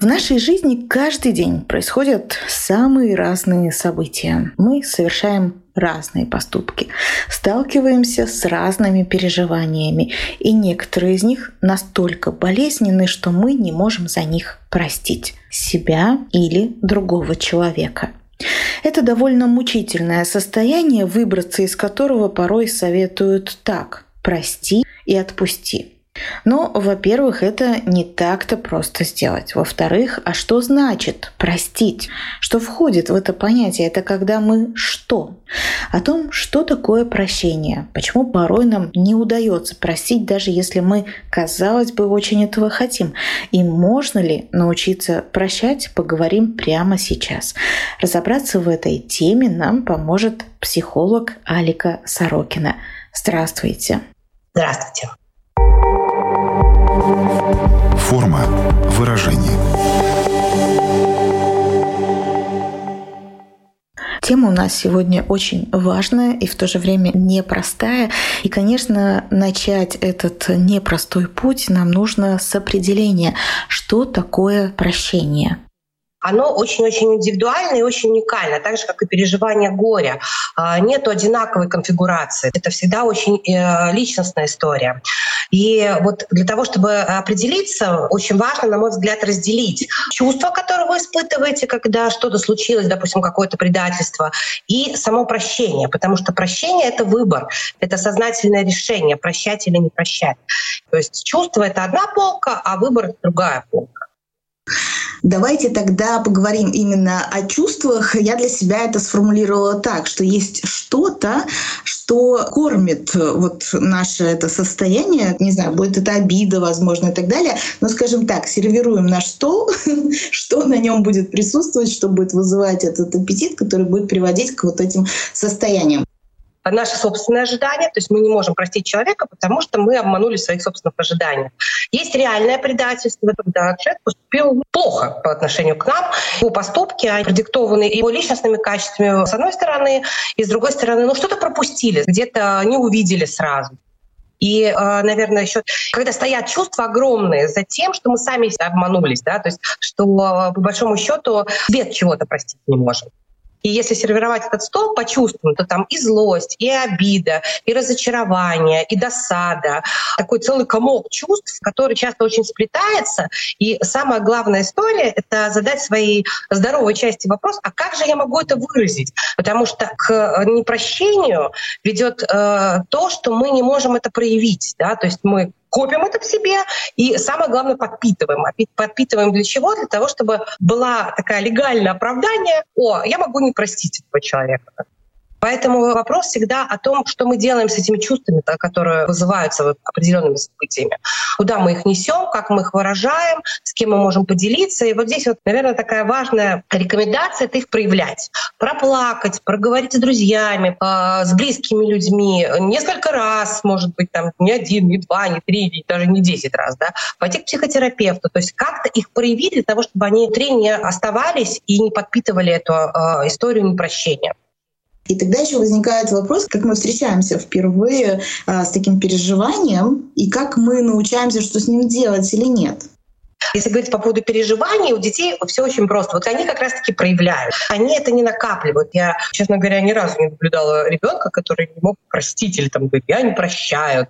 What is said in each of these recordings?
В нашей жизни каждый день происходят самые разные события. Мы совершаем разные поступки, сталкиваемся с разными переживаниями, и некоторые из них настолько болезненны, что мы не можем за них простить себя или другого человека. Это довольно мучительное состояние, выбраться из которого порой советуют так – прости и отпусти. Но, во-первых, это не так-то просто сделать. Во-вторых, а что значит простить? Что входит в это понятие? Это когда мы что? О том, что такое прощение, почему порой нам не удается простить, даже если мы, казалось бы, очень этого хотим. И можно ли научиться прощать, поговорим прямо сейчас. Разобраться в этой теме нам поможет психолог Алика Сорокина. Здравствуйте. Здравствуйте. Форма выражения. Тема у нас сегодня очень важная и в то же время непростая. И, конечно, начать этот непростой путь нам нужно с определения, что такое прощение оно очень-очень индивидуально и очень уникально, так же, как и переживание горя. А, нету одинаковой конфигурации. Это всегда очень э, личностная история. И вот для того, чтобы определиться, очень важно, на мой взгляд, разделить чувства, которые вы испытываете, когда что-то случилось, допустим, какое-то предательство, и само прощение, потому что прощение — это выбор, это сознательное решение, прощать или не прощать. То есть чувство — это одна полка, а выбор — другая полка. Давайте тогда поговорим именно о чувствах. Я для себя это сформулировала так, что есть что-то, что кормит вот наше это состояние, не знаю, будет это обида, возможно, и так далее. Но, скажем так, сервируем наш стол, что на нем будет присутствовать, что будет вызывать этот аппетит, который будет приводить к вот этим состояниям наши собственные ожидания, то есть мы не можем простить человека, потому что мы обманули своих собственных ожиданиях. Есть реальное предательство, когда человек поступил плохо по отношению к нам. Его поступки продиктованы его личностными качествами с одной стороны, и с другой стороны, ну что-то пропустили, где-то не увидели сразу. И, э, наверное, еще когда стоят чувства огромные за тем, что мы сами обманулись, да, то есть что по большому счету свет чего-то простить не можем. И если сервировать этот стол по чувствам, то там и злость, и обида, и разочарование, и досада. Такой целый комок чувств, который часто очень сплетается. И самая главная история — это задать своей здоровой части вопрос, а как же я могу это выразить? Потому что к непрощению ведет э, то, что мы не можем это проявить. Да? То есть мы копим это в себе и самое главное подпитываем. А подпитываем для чего? Для того, чтобы была такая легальное оправдание. О, я могу не простить этого человека. Поэтому вопрос всегда о том, что мы делаем с этими чувствами, которые вызываются определенными событиями. Куда мы их несем, как мы их выражаем, с кем мы можем поделиться. И вот здесь вот, наверное, такая важная рекомендация — это их проявлять. Проплакать, проговорить с друзьями, э, с близкими людьми несколько раз, может быть, там не один, не два, не три, даже не десять раз, да, пойти к психотерапевту, то есть как-то их проявить для того, чтобы они внутри не оставались и не подпитывали эту э, историю непрощения. И тогда еще возникает вопрос, как мы встречаемся впервые а, с таким переживанием и как мы научаемся, что с ним делать или нет. Если говорить по поводу переживаний, у детей все очень просто. Вот они как раз-таки проявляют. Они это не накапливают. Я, честно говоря, ни разу не наблюдала ребенка, который не мог простить или там говорит, я не прощаю.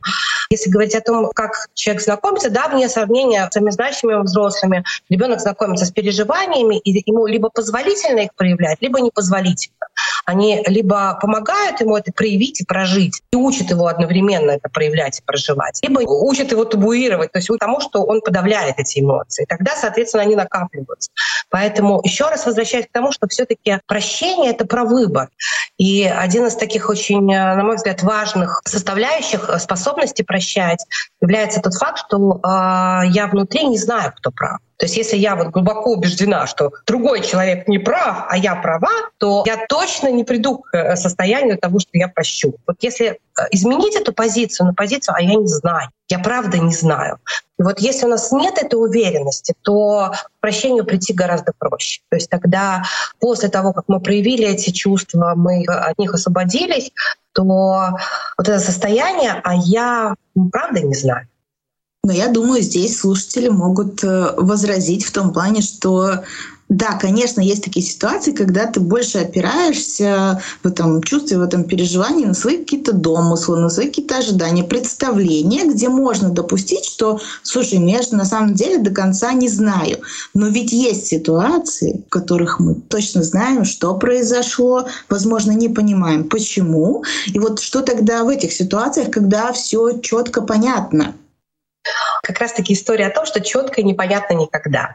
Если говорить о том, как человек знакомится, да, вне сравнения с самими значимыми взрослыми, ребенок знакомится с переживаниями, и ему либо позволительно их проявлять, либо непозволительно. Они либо помогают ему это проявить и прожить, и учат его одновременно это проявлять и проживать, либо учат его табуировать, то есть тому, что он подавляет эти эмоции. Эмоции. Тогда, соответственно, они накапливаются. Поэтому еще раз возвращаясь к тому, что все-таки прощение — это про выбор. И один из таких очень, э, на мой взгляд, важных составляющих способности прощать является тот факт, что э, я внутри не знаю, кто прав. То есть если я вот глубоко убеждена, что другой человек не прав, а я права, то я точно не приду к э, состоянию того, что я прощу. Вот если э, изменить эту позицию на позицию, а я не знаю, я правда не знаю. И вот если у нас нет этой уверенности, то к прощению прийти гораздо проще. То есть тогда после того, как мы проявили эти чувства, мы от них освободились, то вот это состояние, а я правда не знаю. Но я думаю, здесь слушатели могут э, возразить в том плане, что да, конечно, есть такие ситуации, когда ты больше опираешься в этом чувстве, в этом переживании на свои какие-то домыслы, на свои какие-то ожидания, представления, где можно допустить, что, слушай, ну я же на самом деле до конца не знаю. Но ведь есть ситуации, в которых мы точно знаем, что произошло, возможно, не понимаем, почему. И вот что тогда в этих ситуациях, когда все четко понятно? Как раз-таки история о том, что четко и непонятно никогда.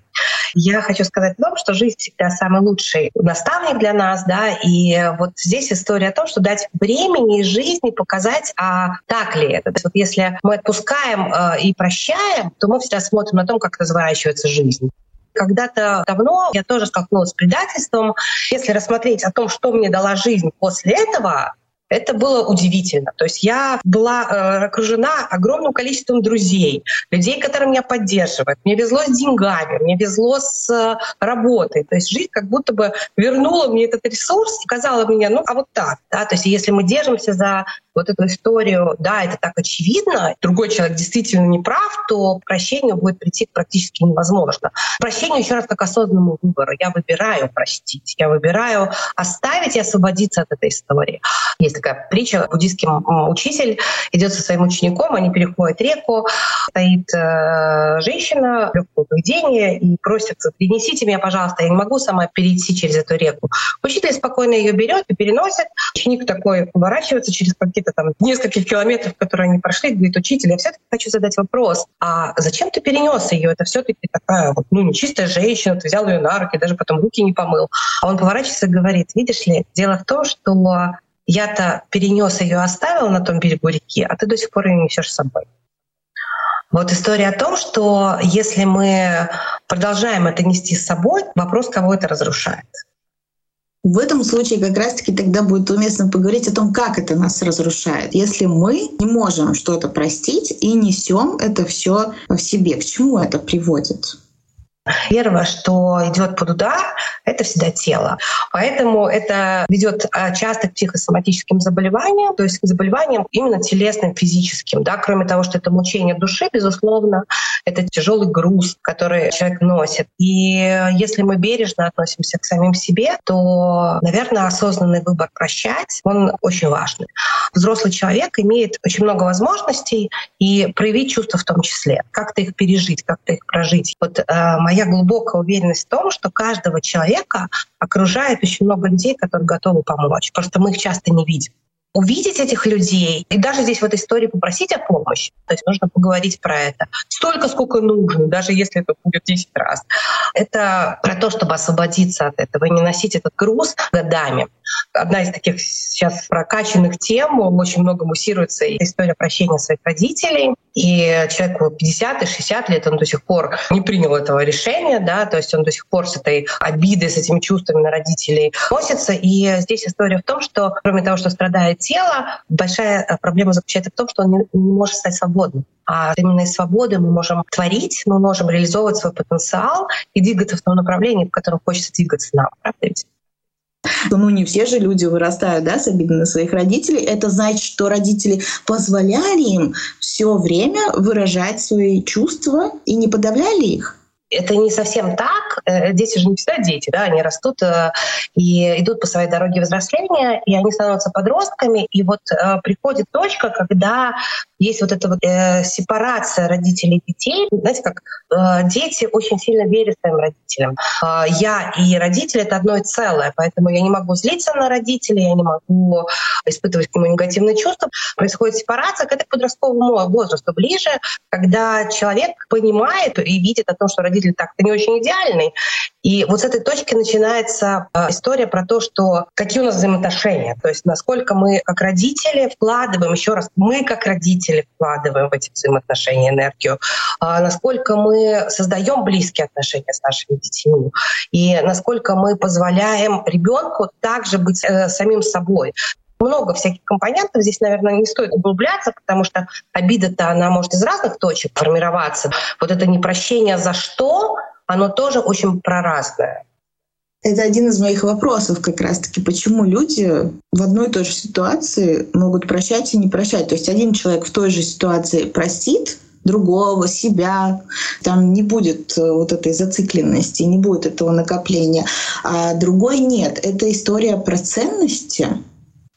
Я хочу сказать вам, что жизнь всегда самый лучший наставник для нас, да, и вот здесь история о том, что дать времени и жизни показать, а так ли это. То есть вот если мы отпускаем э, и прощаем, то мы всегда смотрим на том, как разворачивается жизнь. Когда-то давно я тоже столкнулась с предательством. Если рассмотреть о том, что мне дала жизнь после этого, это было удивительно. То есть я была э, окружена огромным количеством друзей, людей, которые меня поддерживают. Мне везло с деньгами, мне везло с э, работой. То есть жизнь как будто бы вернула мне этот ресурс сказала мне, ну а вот так. Да? То есть если мы держимся за вот эту историю, да, это так очевидно, другой человек действительно не прав, то прощению будет прийти практически невозможно. Прощение еще раз как осознанному выбору. Я выбираю простить, я выбираю оставить и освободиться от этой истории. Есть такая притча, буддийский учитель идет со своим учеником, они переходят реку, стоит э, женщина, легкого поведения, и просит, принесите меня, пожалуйста, я не могу сама перейти через эту реку. Учитель спокойно ее берет и переносит. Ученик такой поворачивается через какие каких-то там нескольких километров, которые они прошли, говорит, учитель, я все-таки хочу задать вопрос, а зачем ты перенес ее? Это все-таки такая вот, ну, нечистая женщина, ты взял ее на руки, даже потом руки не помыл. А он поворачивается и говорит, видишь ли, дело в том, что я-то перенес ее, оставил на том берегу реки, а ты до сих пор ее несешь с собой. Вот история о том, что если мы продолжаем это нести с собой, вопрос, кого это разрушает. В этом случае как раз-таки тогда будет уместно поговорить о том, как это нас разрушает. Если мы не можем что-то простить и несем это все в себе, к чему это приводит? Первое, что идет под удар, это всегда тело. Поэтому это ведет а, часто к психосоматическим заболеваниям, то есть к заболеваниям именно телесным, физическим. Да? Кроме того, что это мучение души, безусловно, это тяжелый груз, который человек носит. И если мы бережно относимся к самим себе, то, наверное, осознанный выбор прощать, он очень важный. Взрослый человек имеет очень много возможностей и проявить чувства в том числе. Как-то их пережить, как-то их прожить. Вот э, моя глубокая уверенность в том, что каждого человека окружает очень много людей, которые готовы помочь. Просто мы их часто не видим увидеть этих людей и даже здесь в этой истории попросить о помощи. То есть нужно поговорить про это. Столько, сколько нужно, даже если это будет 10 раз. Это про то, чтобы освободиться от этого и не носить этот груз годами. Одна из таких сейчас прокачанных тем, очень много муссируется история прощения своих родителей. И человеку 50 и 60 лет, он до сих пор не принял этого решения, да, то есть он до сих пор с этой обидой, с этими чувствами на родителей носится. И здесь история в том, что кроме того, что страдает тело, большая э, проблема заключается в том, что он не, не может стать свободным. А именно из свободы мы можем творить, мы можем реализовывать свой потенциал и двигаться в том направлении, в котором хочется двигаться нам. Правда ведь? Ну, не все же люди вырастают, да, с обидой на своих родителей. Это значит, что родители позволяли им все время выражать свои чувства и не подавляли их это не совсем так. Э, дети же не всегда дети, да, они растут э, и идут по своей дороге взросления, и они становятся подростками, и вот э, приходит точка, когда есть вот эта вот э, сепарация родителей и детей. Знаете, как э, дети очень сильно верят своим родителям. Э, я и родители — это одно и целое, поэтому я не могу злиться на родителей, я не могу испытывать к нему негативные чувства. Происходит сепарация к этой подростковому возрасту ближе, когда человек понимает и видит о том, что родитель так-то не очень идеальный. И вот с этой точки начинается э, история про то, что какие у нас взаимоотношения, то есть насколько мы как родители вкладываем, еще раз, мы как родители вкладываем в эти взаимоотношения энергию, а насколько мы создаем близкие отношения с нашими детьми, и насколько мы позволяем ребенку также быть э, самим собой много всяких компонентов. Здесь, наверное, не стоит углубляться, потому что обида-то, она может из разных точек формироваться. Вот это непрощение за что, оно тоже очень проразное. Это один из моих вопросов как раз-таки, почему люди в одной и той же ситуации могут прощать и не прощать. То есть один человек в той же ситуации простит, другого, себя. Там не будет э, вот этой зацикленности, не будет этого накопления. А другой нет. Это история про ценности.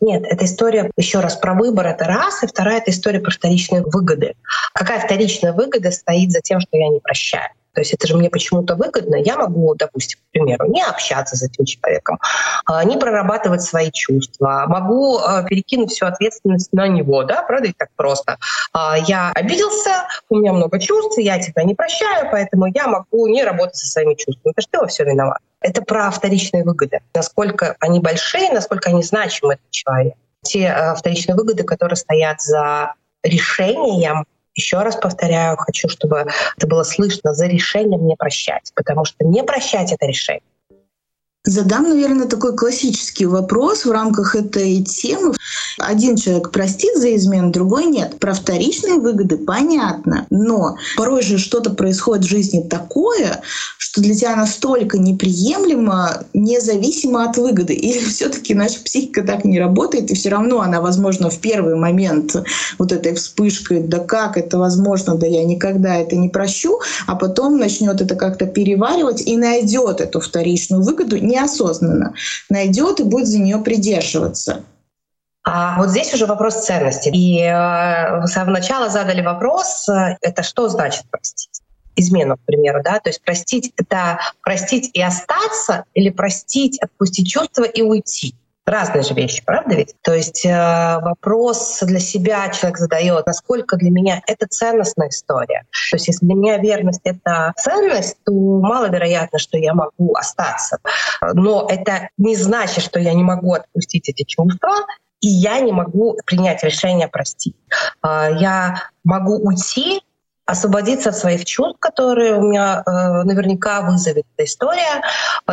Нет, это история еще раз про выбор, это раз, и вторая — это история про вторичные выгоды. Какая вторичная выгода стоит за тем, что я не прощаю? То есть это же мне почему-то выгодно. Я могу, допустим, к примеру, не общаться с этим человеком, а, не прорабатывать свои чувства, могу а, перекинуть всю ответственность на него, да, правда, ведь так просто. А, я обиделся, у меня много чувств, я тебя не прощаю, поэтому я могу не работать со своими чувствами. Это что во все виноват. Это про вторичные выгоды. Насколько они большие, насколько они значимы этот человек. Те вторичные выгоды, которые стоят за решением еще раз повторяю, хочу, чтобы это было слышно за решением не прощать, потому что не прощать — это решение. Задам, наверное, такой классический вопрос в рамках этой темы. Один человек простит за измену, другой нет. Про вторичные выгоды понятно, но порой же что-то происходит в жизни такое, что для тебя настолько неприемлемо, независимо от выгоды. Или все-таки наша психика так не работает, и все равно она, возможно, в первый момент вот этой вспышкой, да как это возможно, да я никогда это не прощу, а потом начнет это как-то переваривать и найдет эту вторичную выгоду, не неосознанно найдет и будет за нее придерживаться. А вот здесь уже вопрос ценности. И э, вы с самого начала задали вопрос, э, это что значит простить? измену, к примеру, да, то есть простить — это простить и остаться или простить, отпустить чувства и уйти. Разные же вещи, правда ведь? То есть э, вопрос для себя человек задает, насколько для меня это ценностная история. То есть если для меня верность — это ценность, то маловероятно, что я могу остаться. Но это не значит, что я не могу отпустить эти чувства, и я не могу принять решение простить. Э, я могу уйти, освободиться от своих чувств, которые у меня э, наверняка вызовет эта история.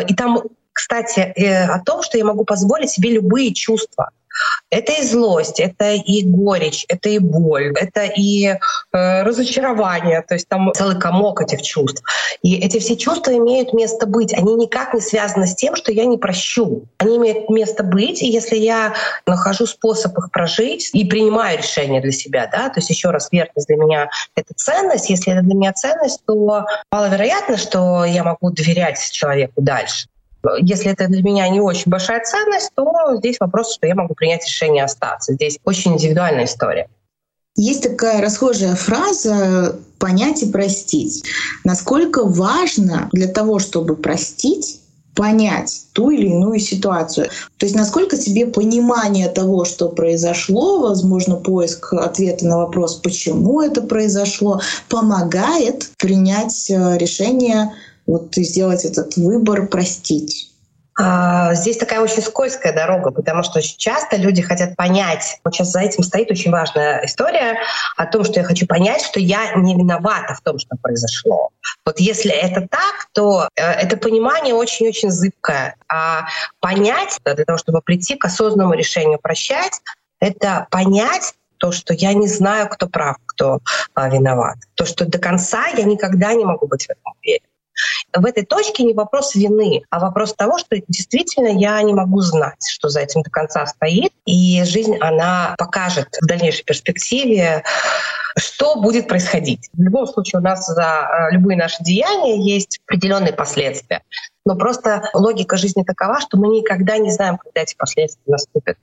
И там кстати, э, о том, что я могу позволить себе любые чувства. Это и злость, это и горечь, это и боль, это и э, разочарование, то есть там целый комок этих чувств. И эти все чувства имеют место быть. Они никак не связаны с тем, что я не прощу. Они имеют место быть, и если я нахожу способ их прожить и принимаю решение для себя, да, то есть еще раз, верность для меня — это ценность. Если это для меня ценность, то маловероятно, что я могу доверять человеку дальше. Если это для меня не очень большая ценность, то здесь вопрос, что я могу принять решение остаться. Здесь очень индивидуальная история. Есть такая расхожая фраза «понять и простить». Насколько важно для того, чтобы простить, понять ту или иную ситуацию. То есть насколько тебе понимание того, что произошло, возможно, поиск ответа на вопрос, почему это произошло, помогает принять э, решение вот сделать этот выбор, простить? А, здесь такая очень скользкая дорога, потому что очень часто люди хотят понять, вот сейчас за этим стоит очень важная история о том, что я хочу понять, что я не виновата в том, что произошло. Вот если это так, то э, это понимание очень-очень зыбкое. А понять, для того, чтобы прийти к осознанному решению прощать, это понять то, что я не знаю, кто прав, кто а, виноват. То, что до конца я никогда не могу быть в этом уверен. В этой точке не вопрос вины, а вопрос того, что действительно я не могу знать, что за этим до конца стоит. И жизнь, она покажет в дальнейшей перспективе, что будет происходить. В любом случае у нас за э, любые наши деяния есть определенные последствия. Но просто логика жизни такова, что мы никогда не знаем, когда эти последствия наступят.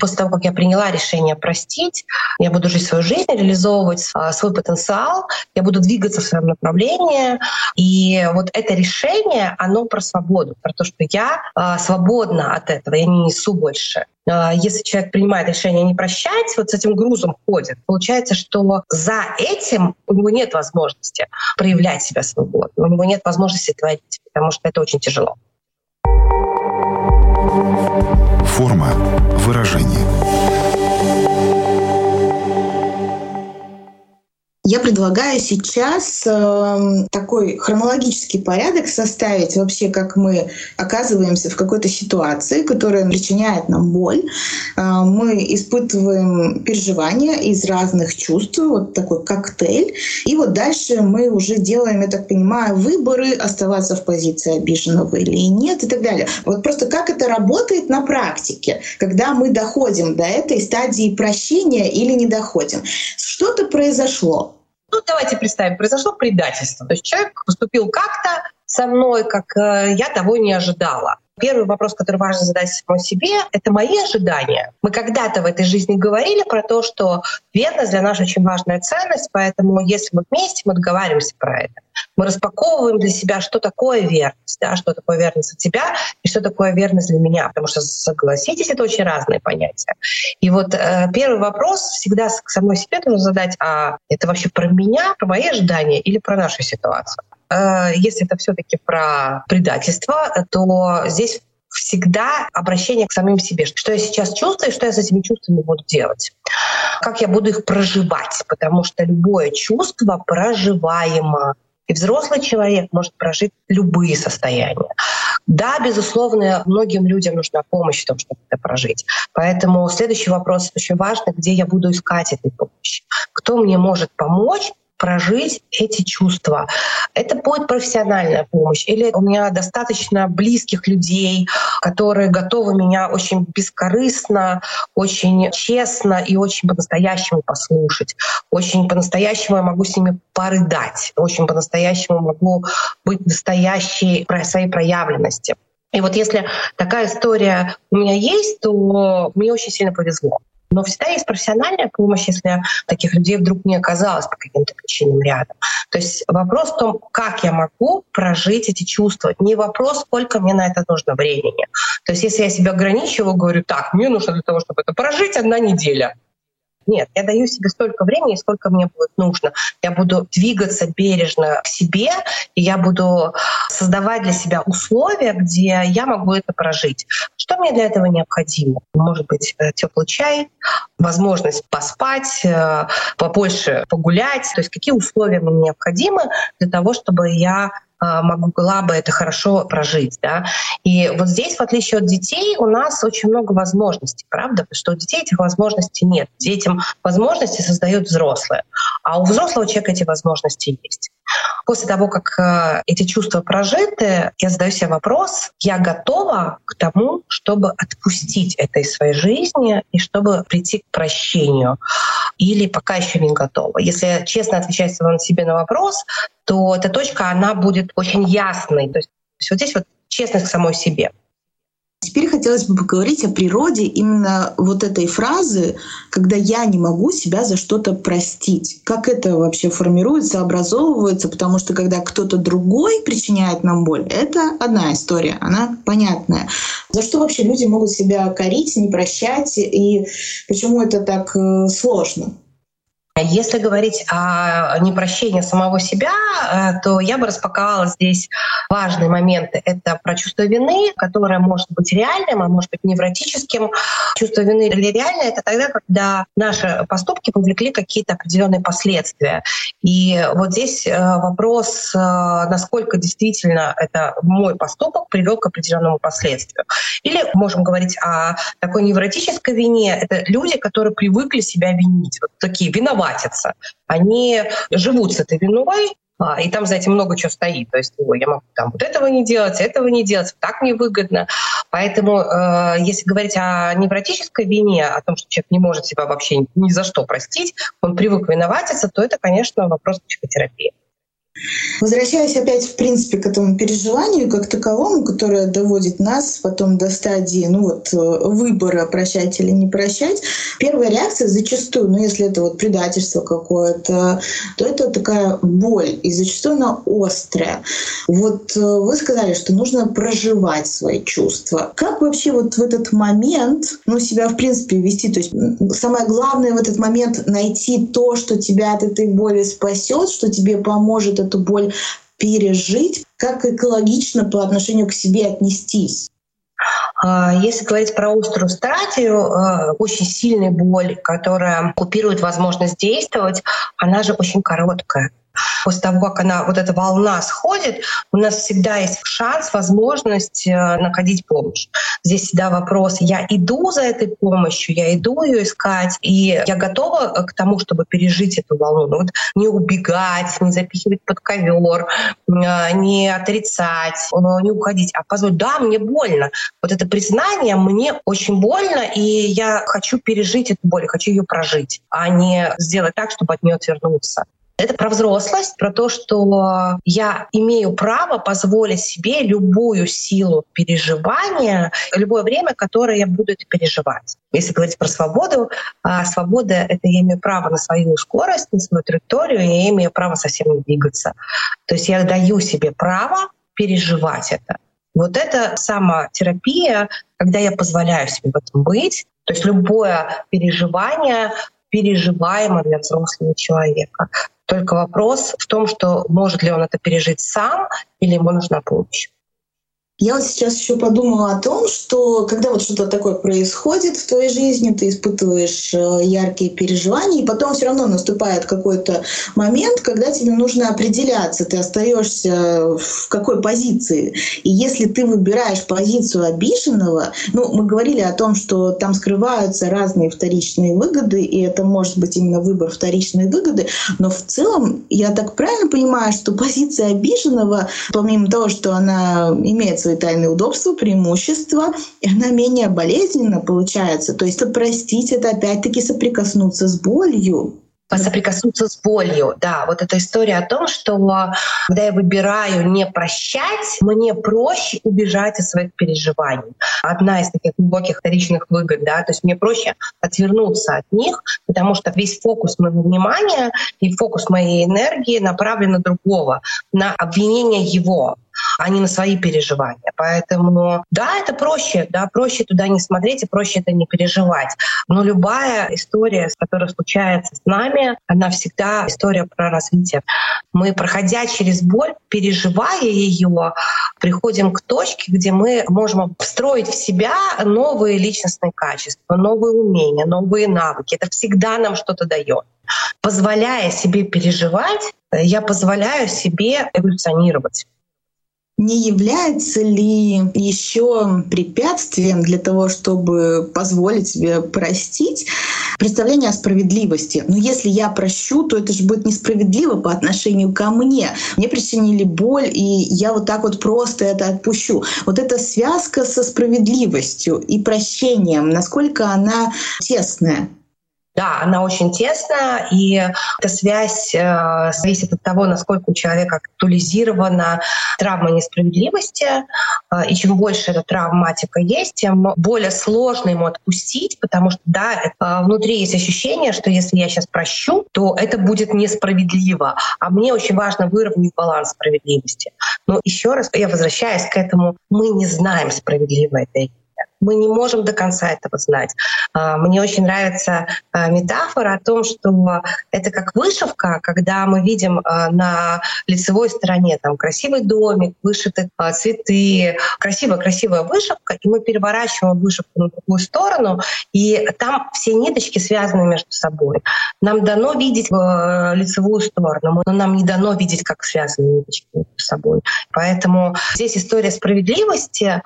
После того, как я приняла решение простить, я буду жить свою жизнь, реализовывать а, свой потенциал, я буду двигаться в своем направлении. И вот это решение, оно про свободу, про то, что я а, свободна от этого, я не несу больше. А, если человек принимает решение не прощать, вот с этим грузом ходит, получается, что за этим у него нет возможности проявлять себя свободно, у него нет возможности творить, потому что это очень тяжело. Форма выражения. Я предлагаю сейчас э, такой хронологический порядок составить вообще, как мы оказываемся в какой-то ситуации, которая причиняет нам боль. Э, мы испытываем переживания из разных чувств, вот такой коктейль. И вот дальше мы уже делаем, я так понимаю, выборы, оставаться в позиции обиженного или нет и так далее. Вот просто как это работает на практике, когда мы доходим до этой стадии прощения или не доходим. Что-то произошло, ну, давайте представим, произошло предательство. То есть человек поступил как-то со мной, как э, я того не ожидала. Первый вопрос, который важно задать самому себе, это мои ожидания. Мы когда-то в этой жизни говорили про то, что верность для нас очень важная ценность, поэтому если мы вместе, мы договариваемся про это. Мы распаковываем для себя, что такое верность, да, что такое верность от тебя и что такое верность для меня, потому что, согласитесь, это очень разные понятия. И вот э, первый вопрос всегда к самой себе нужно задать, а это вообще про меня, про мои ожидания или про нашу ситуацию? Э, если это все-таки про предательство, то здесь всегда обращение к самим себе. Что я сейчас чувствую, что я с этими чувствами буду делать. Как я буду их проживать. Потому что любое чувство проживаемо. И взрослый человек может прожить любые состояния. Да, безусловно, многим людям нужна помощь в том, чтобы это прожить. Поэтому следующий вопрос очень важный, где я буду искать этой помощи. Кто мне может помочь прожить эти чувства. Это будет профессиональная помощь. Или у меня достаточно близких людей, которые готовы меня очень бескорыстно, очень честно и очень по-настоящему послушать. Очень по-настоящему я могу с ними порыдать. Очень по-настоящему могу быть настоящей про своей проявленности. И вот если такая история у меня есть, то мне очень сильно повезло. Но всегда есть профессиональная помощь, если таких людей вдруг не оказалось по каким-то причинам рядом. То есть вопрос в том, как я могу прожить эти чувства. Не вопрос, сколько мне на это нужно времени. То есть если я себя ограничиваю, говорю, так, мне нужно для того, чтобы это прожить одна неделя. Нет, я даю себе столько времени, сколько мне будет нужно. Я буду двигаться бережно к себе, и я буду создавать для себя условия, где я могу это прожить. Что мне для этого необходимо? Может быть, э, теплый чай, возможность поспать, э, побольше погулять. То есть какие условия мне необходимы для того, чтобы я могла бы это хорошо прожить. Да? И вот здесь, в отличие от детей, у нас очень много возможностей, правда? Потому что у детей этих возможностей нет. Детям возможности создают взрослые, а у взрослого человека эти возможности есть. После того, как э, эти чувства прожиты, я задаю себе вопрос, я готова к тому, чтобы отпустить это из своей жизни и чтобы прийти к прощению или пока еще не готова. Если честно отвечать себе на вопрос, то эта точка, она будет очень ясной. То есть вот здесь вот честность к самой себе. Теперь хотелось бы поговорить о природе именно вот этой фразы, когда я не могу себя за что-то простить. Как это вообще формируется, образовывается, потому что когда кто-то другой причиняет нам боль, это одна история, она понятная. За что вообще люди могут себя корить, не прощать, и почему это так э, сложно? Если говорить о непрощении самого себя, э, то я бы распаковала здесь важные моменты. Это про чувство вины, которое может быть реальным, а может быть невротическим. Чувство вины или реальное — это тогда, когда наши поступки повлекли какие-то определенные последствия. И вот здесь э, вопрос, э, насколько действительно это мой поступок привел к определенному последствию. Или можем говорить о такой невротической вине. Это люди, которые привыкли себя винить. Вот такие виноваты платятся. Они живут с этой виной, а, и там за этим много чего стоит. То есть, ой, я могу там вот этого не делать, этого не делать, так невыгодно. Поэтому, э, если говорить о невротической вине, о том, что человек не может себя вообще ни за что простить, он привык виноватиться, то это, конечно, вопрос психотерапии. Возвращаясь опять, в принципе, к этому переживанию как таковому, которое доводит нас потом до стадии ну вот, э, выбора прощать или не прощать, первая реакция зачастую, ну если это вот предательство какое-то, то это такая боль, и зачастую она острая. Вот э, вы сказали, что нужно проживать свои чувства. Как вообще вот в этот момент ну, себя, в принципе, вести? То есть самое главное в этот момент найти то, что тебя от этой боли спасет, что тебе поможет эту боль пережить, как экологично по отношению к себе отнестись. А, если говорить про острую стадию, а, очень сильная боль, которая купирует возможность действовать, она же очень короткая после того, как она, вот эта волна сходит, у нас всегда есть шанс, возможность э, находить помощь. Здесь всегда вопрос, я иду за этой помощью, я иду ее искать, и я готова к тому, чтобы пережить эту волну. Ну, вот не убегать, не запихивать под ковер, э, не отрицать, э, не уходить, а позволить, да, мне больно. Вот это признание, мне очень больно, и я хочу пережить эту боль, хочу ее прожить, а не сделать так, чтобы от нее отвернуться. Это про взрослость, про то, что я имею право позволить себе любую силу переживания, любое время, которое я буду это переживать. Если говорить про свободу, а свобода — это я имею право на свою скорость, на свою траекторию, и я имею право совсем не двигаться. То есть я даю себе право переживать это. Вот это самотерапия, когда я позволяю себе в этом быть. То есть любое переживание переживаемо для взрослого человека. Только вопрос в том, что может ли он это пережить сам или ему нужна помощь. Я вот сейчас еще подумала о том, что когда вот что-то такое происходит в твоей жизни, ты испытываешь э, яркие переживания, и потом все равно наступает какой-то момент, когда тебе нужно определяться, ты остаешься в какой позиции. И если ты выбираешь позицию обиженного, ну, мы говорили о том, что там скрываются разные вторичные выгоды, и это может быть именно выбор вторичной выгоды, но в целом я так правильно понимаю, что позиция обиженного, помимо того, что она имеет свои тайные удобства, преимущества, и она менее болезненно получается. То есть простить — это опять-таки соприкоснуться с болью соприкоснуться с болью. Да, вот эта история о том, что когда я выбираю не прощать, мне проще убежать из своих переживаний. Одна из таких глубоких вторичных выгод, да, то есть мне проще отвернуться от них, потому что весь фокус моего внимания и фокус моей энергии направлен на другого, на обвинение его а не на свои переживания. Поэтому да, это проще, да, проще туда не смотреть и проще это не переживать. Но любая история, которая случается с нами, она всегда история про развитие. Мы, проходя через боль, переживая ее, приходим к точке, где мы можем встроить в себя новые личностные качества, новые умения, новые навыки. Это всегда нам что-то дает. Позволяя себе переживать, я позволяю себе эволюционировать не является ли еще препятствием для того, чтобы позволить себе простить представление о справедливости? Но ну, если я прощу, то это же будет несправедливо по отношению ко мне. Мне причинили боль, и я вот так вот просто это отпущу. Вот эта связка со справедливостью и прощением, насколько она тесная? Да, она очень тесная, и эта связь э, зависит от того, насколько у человека актуализирована травма несправедливости. Э, и чем больше эта травматика есть, тем более сложно ему отпустить, потому что да, э, внутри есть ощущение, что если я сейчас прощу, то это будет несправедливо. А мне очень важно выровнять баланс справедливости. Но еще раз я возвращаюсь к этому, мы не знаем, справедливо это мы не можем до конца этого знать. А, мне очень нравится а, метафора о том, что это как вышивка, когда мы видим а, на лицевой стороне там красивый домик, вышиты цветы, красивая-красивая вышивка, и мы переворачиваем вышивку на другую сторону, и там все ниточки связаны между собой. Нам дано видеть лицевую сторону, но нам не дано видеть, как связаны ниточки между собой. Поэтому здесь история справедливости,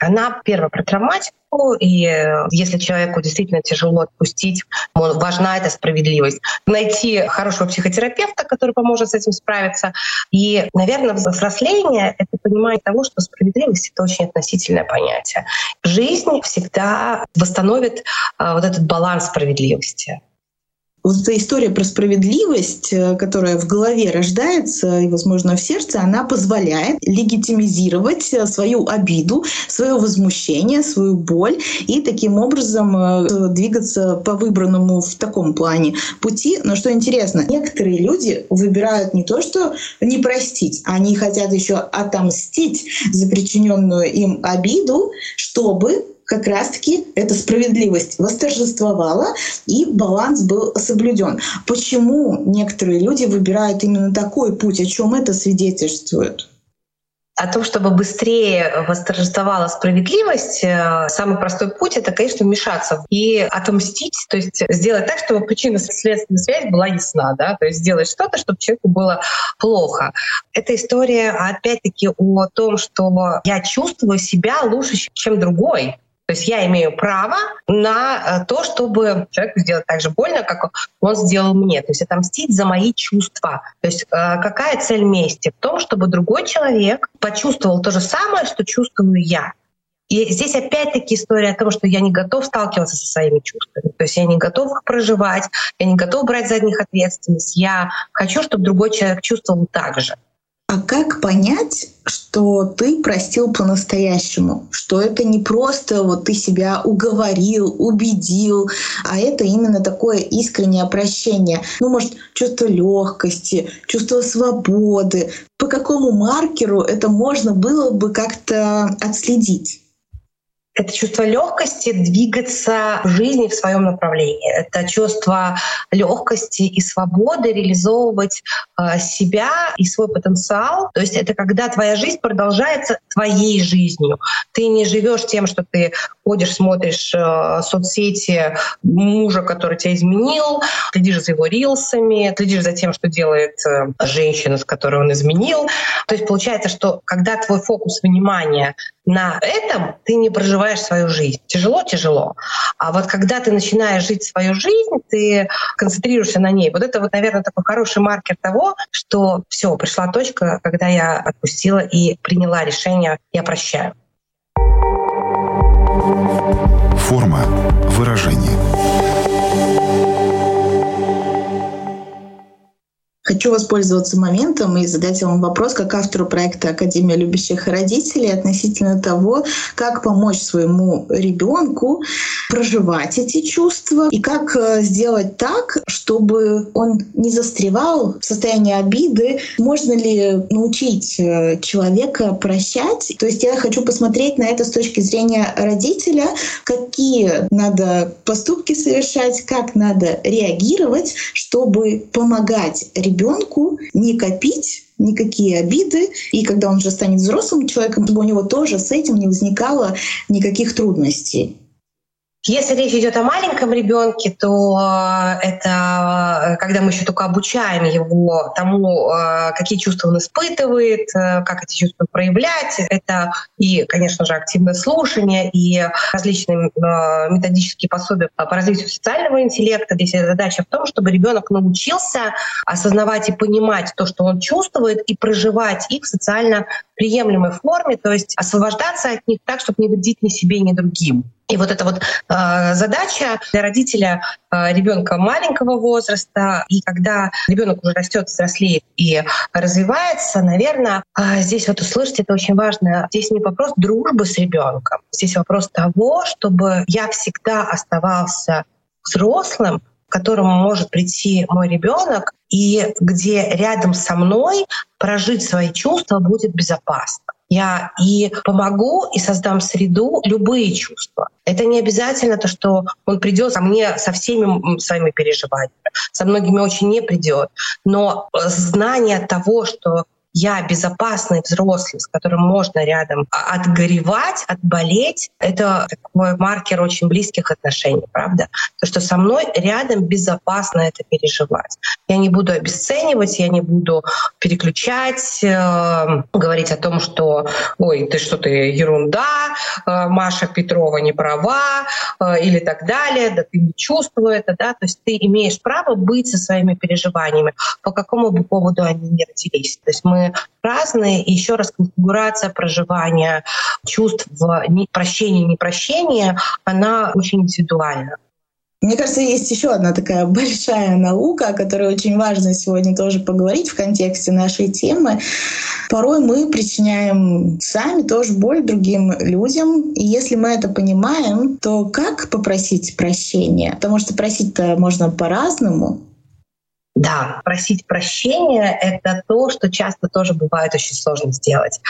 она, первое, про травматику, и э, если человеку действительно тяжело отпустить, важна эта справедливость. Найти хорошего психотерапевта, который поможет с этим справиться. И, наверное, взросление — это понимание того, что справедливость — это очень относительное понятие. Жизнь всегда восстановит а, вот этот баланс справедливости. Вот эта история про справедливость, э, которая в голове рождается и, возможно, в сердце, она позволяет легитимизировать э, свою обиду, свое возмущение, свою боль и таким образом э, двигаться по выбранному в таком плане пути. Но что интересно, некоторые люди выбирают не то, что не простить, они хотят еще отомстить за причиненную им обиду, чтобы как раз-таки эта справедливость восторжествовала и баланс был соблюден. Почему некоторые люди выбирают именно такой путь? О чем это свидетельствует? о том, чтобы быстрее восторжествовала справедливость, э, самый простой путь — это, конечно, вмешаться и отомстить, то есть сделать так, чтобы причинно-следственная связь была ясна, да? то есть сделать что-то, чтобы человеку было плохо. Эта история, опять-таки, о том, что я чувствую себя лучше, чем другой. То есть я имею право на э, то, чтобы человеку сделать так же больно, как он сделал мне. То есть отомстить за мои чувства. То есть э, какая цель мести? В том, чтобы другой человек почувствовал то же самое, что чувствую я. И здесь опять-таки история о том, что я не готов сталкиваться со своими чувствами. То есть я не готов их проживать, я не готов брать за них ответственность. Я хочу, чтобы другой человек чувствовал так же. А как понять, что ты простил по-настоящему? Что это не просто вот ты себя уговорил, убедил, а это именно такое искреннее прощение. Ну, может, чувство легкости, чувство свободы. По какому маркеру это можно было бы как-то отследить? Это чувство легкости двигаться в жизни в своем направлении. Это чувство легкости и свободы реализовывать э, себя и свой потенциал. То есть это когда твоя жизнь продолжается твоей жизнью. Ты не живешь тем, что ты ходишь, смотришь э, соцсети мужа, который тебя изменил, следишь за его рилсами, следишь за тем, что делает э, женщина, с которой он изменил. То есть получается, что когда твой фокус внимания на этом, ты не проживаешь свою жизнь. Тяжело, тяжело. А вот когда ты начинаешь жить свою жизнь, ты концентрируешься на ней. Вот это вот, наверное, такой хороший маркер того, что все, пришла точка, когда я отпустила и приняла решение, я прощаю. Форма выражения. Хочу воспользоваться моментом и задать вам вопрос как автору проекта Академия любящих родителей относительно того, как помочь своему ребенку проживать эти чувства и как э, сделать так, чтобы он не застревал в состоянии обиды. Можно ли научить э, человека прощать? То есть я хочу посмотреть на это с точки зрения родителя, какие надо поступки совершать, как надо реагировать, чтобы помогать ребенку ребенку не копить никакие обиды, и когда он уже станет взрослым человеком, чтобы у него тоже с этим не возникало никаких трудностей. Если речь идет о маленьком ребенке, то э, это э, когда мы еще только обучаем его тому, э, какие чувства он испытывает, как эти чувства проявлять. Это и, конечно же, активное слушание, и различные методические пособия по развитию социального интеллекта. Здесь задача в том, чтобы ребенок научился осознавать и понимать то, что он чувствует, и проживать их в социально приемлемой форме, то есть освобождаться от них так, чтобы не вредить ни себе, ни другим. И вот эта вот э, задача для родителя э, ребенка маленького возраста, и когда ребенок уже растет, взрослеет и развивается, наверное, э, здесь вот услышать это очень важно. Здесь не вопрос дружбы с ребенком, здесь вопрос того, чтобы я всегда оставался взрослым, к которому может прийти мой ребенок, и где рядом со мной прожить свои чувства будет безопасно. Я и помогу, и создам среду любые чувства. Это не обязательно то, что он придет ко мне со всеми своими переживаниями. Со многими очень не придет. Но знание того, что я безопасный взрослый, с которым можно рядом отгоревать, отболеть, это такой маркер очень близких отношений, правда? То, что со мной рядом безопасно это переживать. Я не буду обесценивать, я не буду переключать, э, говорить о том, что «Ой, ты что, ты ерунда, э, Маша Петрова не права» э, или так далее, да ты не чувствуешь это, да? То есть ты имеешь право быть со своими переживаниями, по какому бы поводу они ни родились. То есть мы разные, и еще раз конфигурация проживания чувств в прощении, непрощении, она очень индивидуальна. Мне кажется, есть еще одна такая большая наука, о которой очень важно сегодня тоже поговорить в контексте нашей темы. Порой мы причиняем сами тоже боль другим людям. И если мы это понимаем, то как попросить прощения? Потому что просить-то можно по-разному. Да, просить прощения — это то, что часто тоже бывает очень сложно сделать.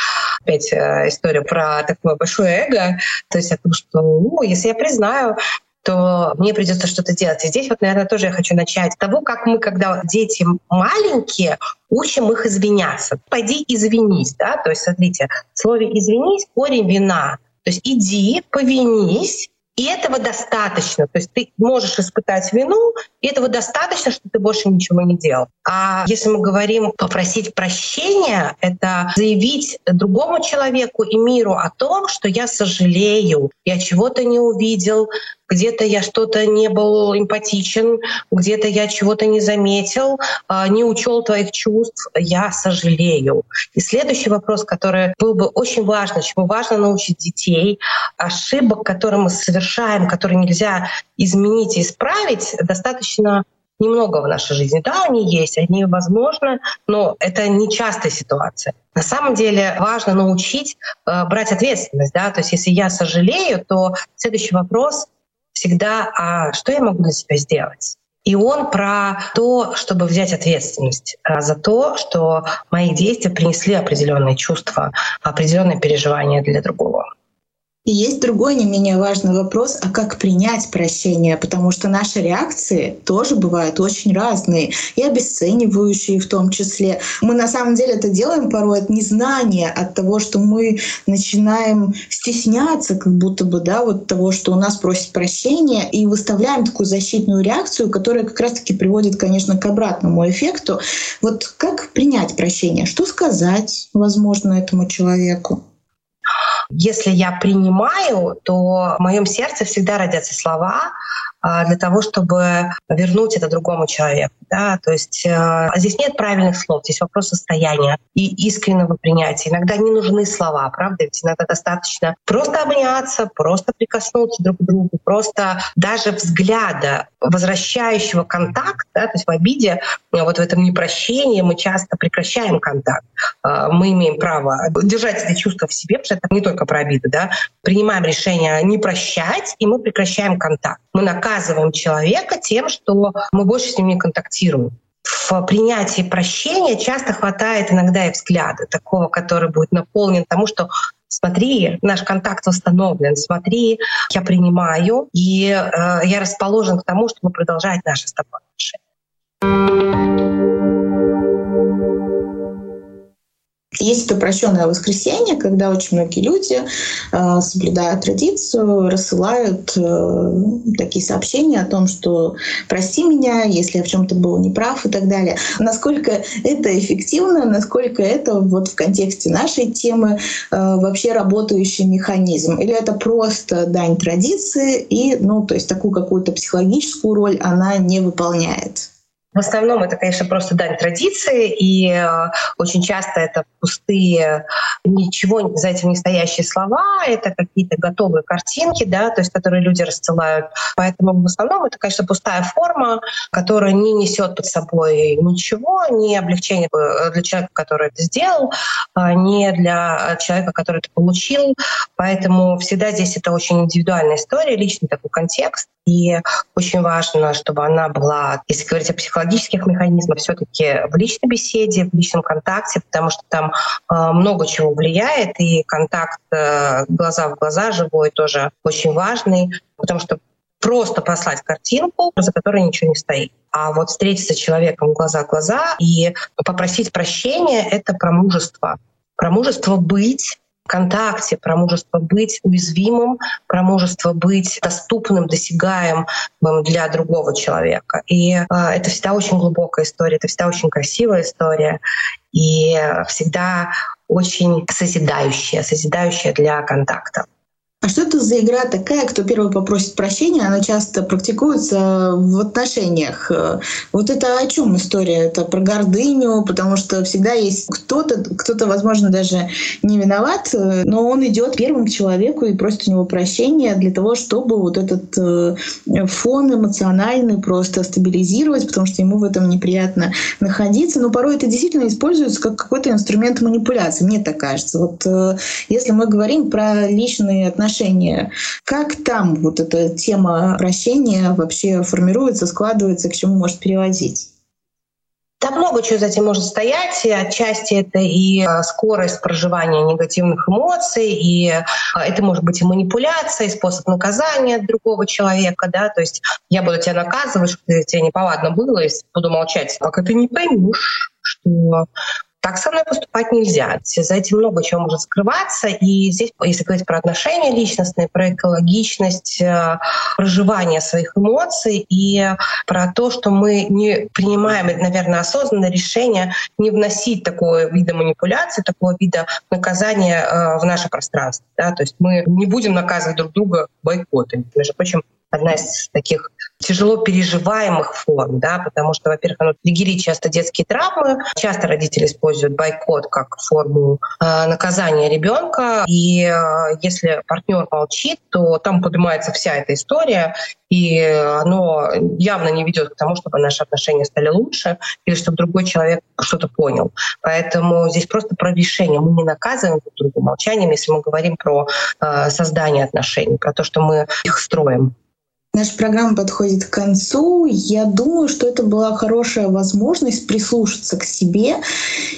Опять э, история про такое большое эго, то есть о том, что ну, если я признаю, то мне придется что-то делать. И здесь вот, наверное, тоже я хочу начать с того, как мы, когда дети маленькие, учим их извиняться. Пойди извинись, да, то есть смотрите, в слове «извинись» корень вина. То есть иди, повинись, и этого достаточно. То есть ты можешь испытать вину, и этого достаточно, что ты больше ничего не делал. А если мы говорим попросить прощения, это заявить другому человеку и миру о том, что я сожалею, я чего-то не увидел, где-то я что-то не был эмпатичен, где-то я чего-то не заметил, а, не учел твоих чувств, я сожалею. И следующий вопрос, который был бы очень важно, чему важно научить детей, ошибок, которые мы совершаем, которые нельзя изменить и исправить, достаточно немного в нашей жизни. Да, они есть, они возможны, но это не частая ситуация. На самом деле важно научить э, брать ответственность. Да? То есть если я сожалею, то следующий вопрос всегда, а что я могу для себя сделать? И он про то, чтобы взять ответственность а, за то, что мои действия принесли определенные чувства, определенные переживания для другого. И есть другой не менее важный вопрос, а как принять прощение, потому что наши реакции тоже бывают очень разные и обесценивающие в том числе. Мы на самом деле это делаем порой от незнания, от того, что мы начинаем стесняться как будто бы да, вот того, что у нас просят прощения, и выставляем такую защитную реакцию, которая как раз-таки приводит, конечно, к обратному эффекту. Вот как принять прощение? Что сказать, возможно, этому человеку? Если я принимаю, то в моем сердце всегда родятся слова, для того, чтобы вернуть это другому человеку. Да? То есть э, здесь нет правильных слов, здесь вопрос состояния и искреннего принятия. Иногда не нужны слова, правда? Ведь иногда достаточно просто обняться, просто прикоснуться друг к другу, просто даже взгляда, возвращающего контакт, да? то есть в обиде, вот в этом непрощении мы часто прекращаем контакт. Э, мы имеем право держать эти чувства в себе, потому что это не только про обиду. Да? Принимаем решение не прощать, и мы прекращаем контакт. Мы наказываем человека тем, что мы больше с ним не контактируем. В принятии прощения часто хватает иногда и взгляда такого, который будет наполнен тому, что смотри, наш контакт восстановлен, смотри, я принимаю, и э, я расположен к тому, чтобы продолжать наши с тобой отношения. Есть это прощенное воскресенье, когда очень многие люди, э, соблюдая традицию, рассылают э, такие сообщения о том, что прости меня, если я в чем-то был неправ и так далее. Насколько это эффективно, насколько это вот в контексте нашей темы э, вообще работающий механизм? Или это просто дань традиции и, ну, то есть такую какую-то психологическую роль она не выполняет? В основном это, конечно, просто дань традиции, и э, очень часто это пустые, ничего за этим не стоящие слова, это какие-то готовые картинки, да, то есть которые люди рассылают. Поэтому в основном это, конечно, пустая форма, которая не несет под собой ничего, ни облегчения для человека, который это сделал, а ни для человека, который это получил. Поэтому всегда здесь это очень индивидуальная история, личный такой контекст. И очень важно, чтобы она была, если говорить о психологических механизмах, все таки в личной беседе, в личном контакте, потому что там э, много чего влияет, и контакт э, глаза в глаза живой тоже очень важный, потому что просто послать картинку, за которой ничего не стоит. А вот встретиться с человеком глаза в глаза и попросить прощения — это про мужество. Про мужество быть контакте, про мужество быть уязвимым, про мужество быть доступным, досягаемым для другого человека. И э, это всегда очень глубокая история, это всегда очень красивая история и всегда очень созидающая, созидающая для контакта. А что это за игра такая, кто первый попросит прощения? Она часто практикуется в отношениях. Вот это о чем история? Это про гордыню, потому что всегда есть кто-то, кто-то, возможно, даже не виноват, но он идет первым к человеку и просит у него прощения для того, чтобы вот этот э, фон эмоциональный просто стабилизировать, потому что ему в этом неприятно находиться. Но порой это действительно используется как какой-то инструмент манипуляции, мне так кажется. Вот э, если мы говорим про личные отношения, отношения. Как там вот эта тема прощения вообще формируется, складывается, к чему может переводить? Да много чего за этим может стоять. Отчасти это и а, скорость проживания негативных эмоций, и а, это может быть и манипуляция, и способ наказания другого человека. Да? То есть я буду тебя наказывать, что тебе неповадно было, и буду молчать, пока ты не поймешь, что так со мной поступать нельзя. За этим много чего может скрываться. И здесь, если говорить про отношения личностные, про экологичность, э, проживание своих эмоций и про то, что мы не принимаем, наверное, осознанное решение не вносить такого вида манипуляции, такого вида наказания э, в наше пространство. Да? То есть мы не будем наказывать друг друга бойкотами. Между прочим, одна из таких тяжело переживаемых форм, да, потому что, во-первых, ну, триггерит часто детские травмы, часто родители используют бойкот как форму э, наказания ребенка, и э, если партнер молчит, то там поднимается вся эта история, и оно явно не ведет к тому, чтобы наши отношения стали лучше или чтобы другой человек что-то понял. Поэтому здесь просто про решение. Мы не наказываем друг друга молчанием, если мы говорим про э, создание отношений, про то, что мы их строим. Наша программа подходит к концу. Я думаю, что это была хорошая возможность прислушаться к себе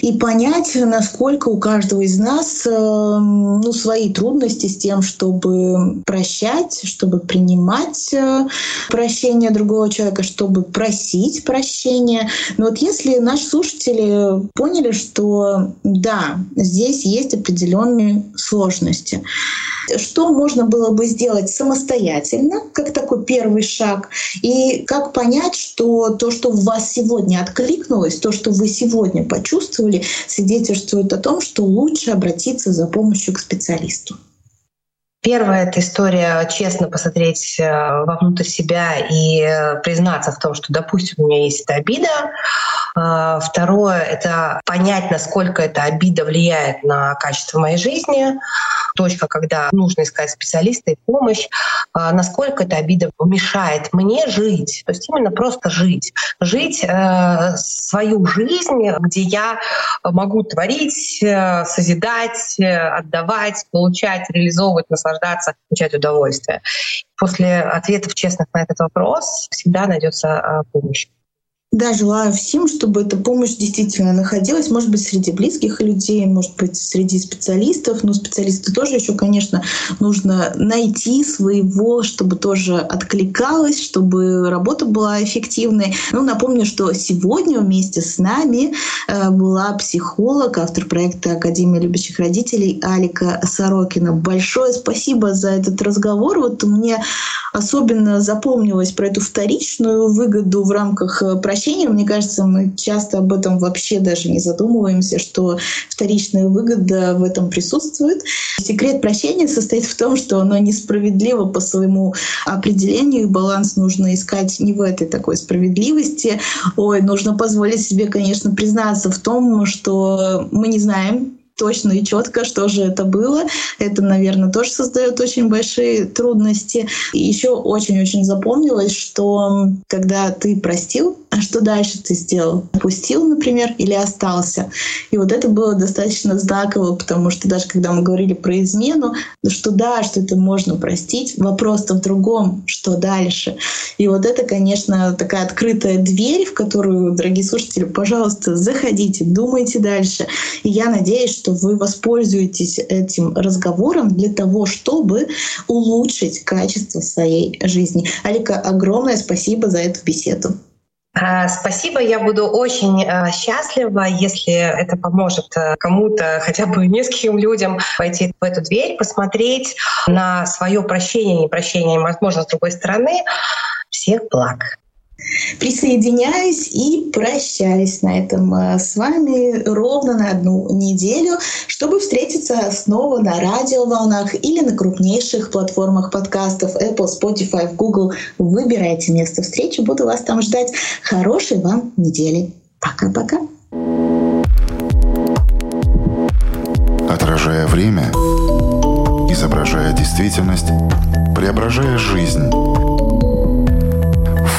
и понять, насколько у каждого из нас эм, ну, свои трудности с тем, чтобы прощать, чтобы принимать э, прощение другого человека, чтобы просить прощения. Но вот если наши слушатели поняли, что да, здесь есть определенные сложности, что можно было бы сделать самостоятельно, как такой первый шаг, и как понять, что то, что в вас сегодня откликнулось, то, что вы сегодня почувствовали, свидетельствует о том, что лучше обратиться за помощью к специалисту. Первая — это история честно посмотреть э, вовнутрь себя и э, признаться в том, что, допустим, у меня есть эта обида. А, второе — это понять, насколько эта обида влияет на качество моей жизни. Точка, когда нужно искать специалиста и помощь. А, насколько эта обида мешает мне жить. То есть именно просто жить. Жить э, свою жизнь, где я могу творить, созидать, отдавать, получать, реализовывать, наслаждаться наслаждаться, получать удовольствие. После ответов честных на этот вопрос всегда найдется а, помощь. Да, желаю всем, чтобы эта помощь действительно находилась, может быть, среди близких людей, может быть, среди специалистов. Но специалисты тоже еще, конечно, нужно найти своего, чтобы тоже откликалось, чтобы работа была эффективной. Ну, напомню, что сегодня вместе с нами э, была психолог, автор проекта Академия любящих родителей Алика Сорокина. Большое спасибо за этот разговор. Вот мне особенно запомнилось про эту вторичную выгоду в рамках прощения прощения, мне кажется, мы часто об этом вообще даже не задумываемся, что вторичная выгода в этом присутствует. Секрет прощения состоит в том, что оно несправедливо по своему определению, баланс нужно искать не в этой такой справедливости. Ой, нужно позволить себе, конечно, признаться в том, что мы не знаем, точно и четко, что же это было. Это, наверное, тоже создает очень большие трудности. И еще очень-очень запомнилось, что когда ты простил, а что дальше ты сделал? Опустил, например, или остался? И вот это было достаточно знаково, потому что даже когда мы говорили про измену, что да, что это можно простить, вопрос-то в другом, что дальше. И вот это, конечно, такая открытая дверь, в которую, дорогие слушатели, пожалуйста, заходите, думайте дальше. И я надеюсь, что вы воспользуетесь этим разговором для того, чтобы улучшить качество своей жизни. Алика, огромное спасибо за эту беседу. А, спасибо, я буду очень а, счастлива, если это поможет а, кому-то, хотя бы нескольким людям войти в эту дверь, посмотреть на свое прощение, не прощение, возможно, с другой стороны. Всех благ. Присоединяюсь и прощаюсь на этом э, с вами ровно на одну неделю, чтобы встретиться снова на радиоволнах или на крупнейших платформах подкастов Apple, Spotify, Google. Выбирайте место встречи, буду вас там ждать. Хорошей вам недели. Пока-пока. Отражая время, изображая действительность, преображая жизнь